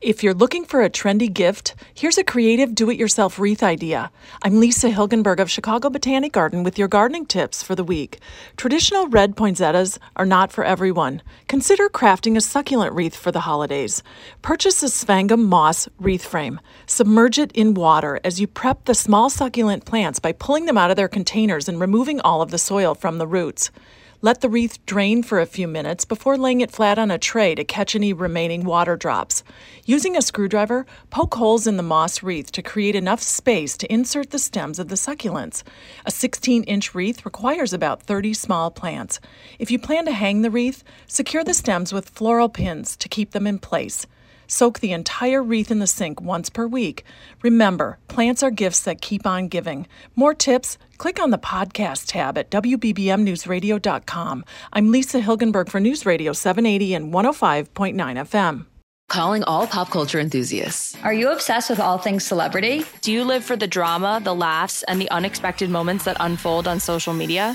If you're looking for a trendy gift, here's a creative do it yourself wreath idea. I'm Lisa Hilgenberg of Chicago Botanic Garden with your gardening tips for the week. Traditional red poinsettias are not for everyone. Consider crafting a succulent wreath for the holidays. Purchase a Sphagnum moss wreath frame. Submerge it in water as you prep the small succulent plants by pulling them out of their containers and removing all of the soil from the roots. Let the wreath drain for a few minutes before laying it flat on a tray to catch any remaining water drops. Using a screwdriver, poke holes in the moss wreath to create enough space to insert the stems of the succulents. A 16 inch wreath requires about 30 small plants. If you plan to hang the wreath, secure the stems with floral pins to keep them in place. Soak the entire wreath in the sink once per week. Remember, plants are gifts that keep on giving. More tips? Click on the podcast tab at WBBMNewsRadio.com. I'm Lisa Hilgenberg for News Radio 780 and 105.9 FM. Calling all pop culture enthusiasts. Are you obsessed with all things celebrity? Do you live for the drama, the laughs, and the unexpected moments that unfold on social media?